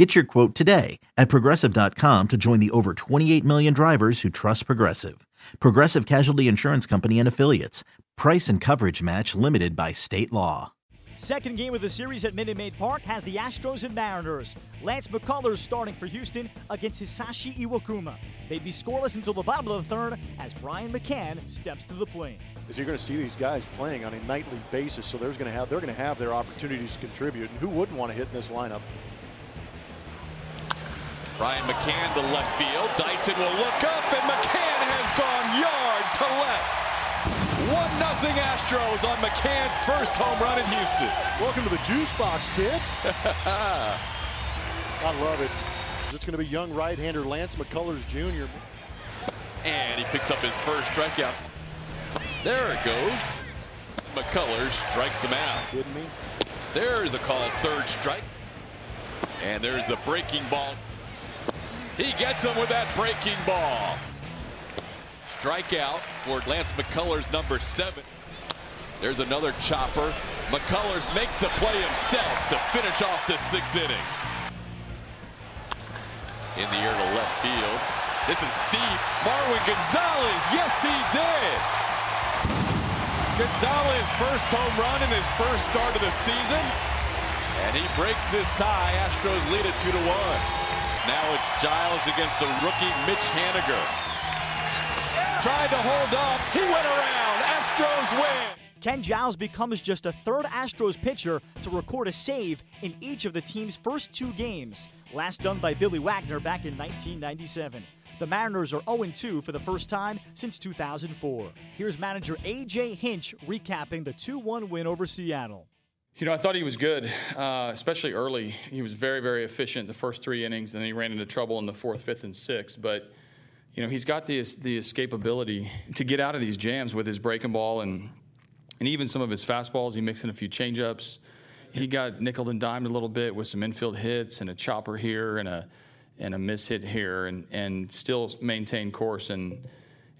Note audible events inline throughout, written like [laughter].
Get your quote today at progressive.com to join the over 28 million drivers who trust Progressive. Progressive Casualty Insurance Company and Affiliates. Price and coverage match limited by state law. Second game of the series at Minute Maid Park has the Astros and Mariners. Lance McCullers starting for Houston against Hisashi Iwakuma. They'd be scoreless until the bottom of the third as Brian McCann steps to the plate. Is you're going to see these guys playing on a nightly basis, so there's going to have they're going to have their opportunities to contribute. And who wouldn't want to hit in this lineup? Brian McCann to left field. Dyson will look up, and McCann has gone yard to left. 1 nothing Astros on McCann's first home run in Houston. Welcome to the juice box, kid. [laughs] I love it. It's going to be young right-hander Lance McCullers Jr. And he picks up his first strikeout. There it goes. McCullers strikes him out. Kidding me? There's a called third strike. And there's the breaking ball. He gets him with that breaking ball. Strikeout for Lance McCullers, number seven. There's another chopper. McCullers makes the play himself to finish off the sixth inning. In the air to left field. This is deep. Marwin Gonzalez. Yes, he did. Gonzalez first home run in his first start of the season. And he breaks this tie. Astros lead it 2 to 1. Now it's Giles against the rookie Mitch Haniger. Tried to hold up. He went around. Astros win. Ken Giles becomes just a third Astros pitcher to record a save in each of the team's first two games, last done by Billy Wagner back in 1997. The Mariners are 0 2 for the first time since 2004. Here's manager A.J. Hinch recapping the 2 1 win over Seattle. You know, I thought he was good, uh, especially early. He was very, very efficient the first three innings, and then he ran into trouble in the fourth, fifth, and sixth. But you know, he's got the the escapability to get out of these jams with his breaking ball and and even some of his fastballs. He mixed in a few changeups. He got nickel and dimed a little bit with some infield hits and a chopper here and a and a miss hit here, and and still maintained course and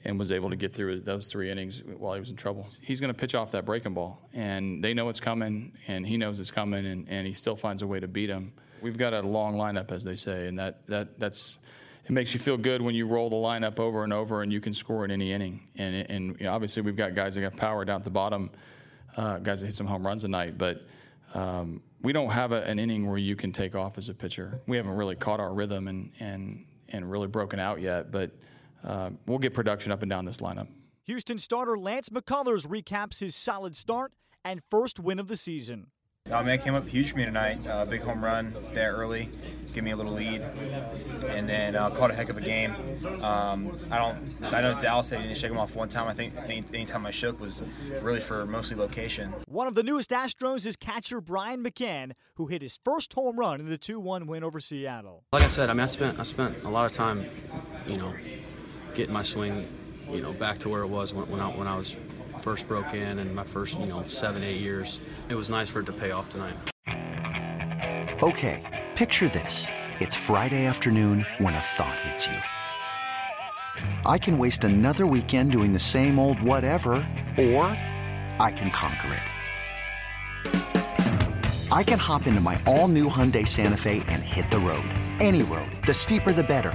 and was able to get through those three innings while he was in trouble. He's going to pitch off that breaking ball, and they know it's coming, and he knows it's coming, and, and he still finds a way to beat them. We've got a long lineup, as they say, and that, that that's it makes you feel good when you roll the lineup over and over, and you can score in any inning. And, and you know, obviously, we've got guys that got power down at the bottom, uh, guys that hit some home runs tonight, but. Um, we don't have a, an inning where you can take off as a pitcher. We haven't really caught our rhythm and, and, and really broken out yet, but uh, we'll get production up and down this lineup. Houston starter Lance McCullers recaps his solid start and first win of the season. Uh, man, came up huge for me tonight. Uh, big home run there early, give me a little lead, and then uh, caught a heck of a game. Um, I don't, I know Dallas said he didn't shake him off one time. I think any, any time I shook was really for mostly location. One of the newest Astros is catcher Brian McCann, who hit his first home run in the 2-1 win over Seattle. Like I said, I mean, I spent I spent a lot of time, you know, getting my swing, you know, back to where it was when, when I when I was first broke in and my first, you know, seven eight years. It was nice for it to pay off tonight. Okay, picture this: it's Friday afternoon when a thought hits you. I can waste another weekend doing the same old whatever, or I can conquer it. I can hop into my all-new Hyundai Santa Fe and hit the road. Any road. The steeper the better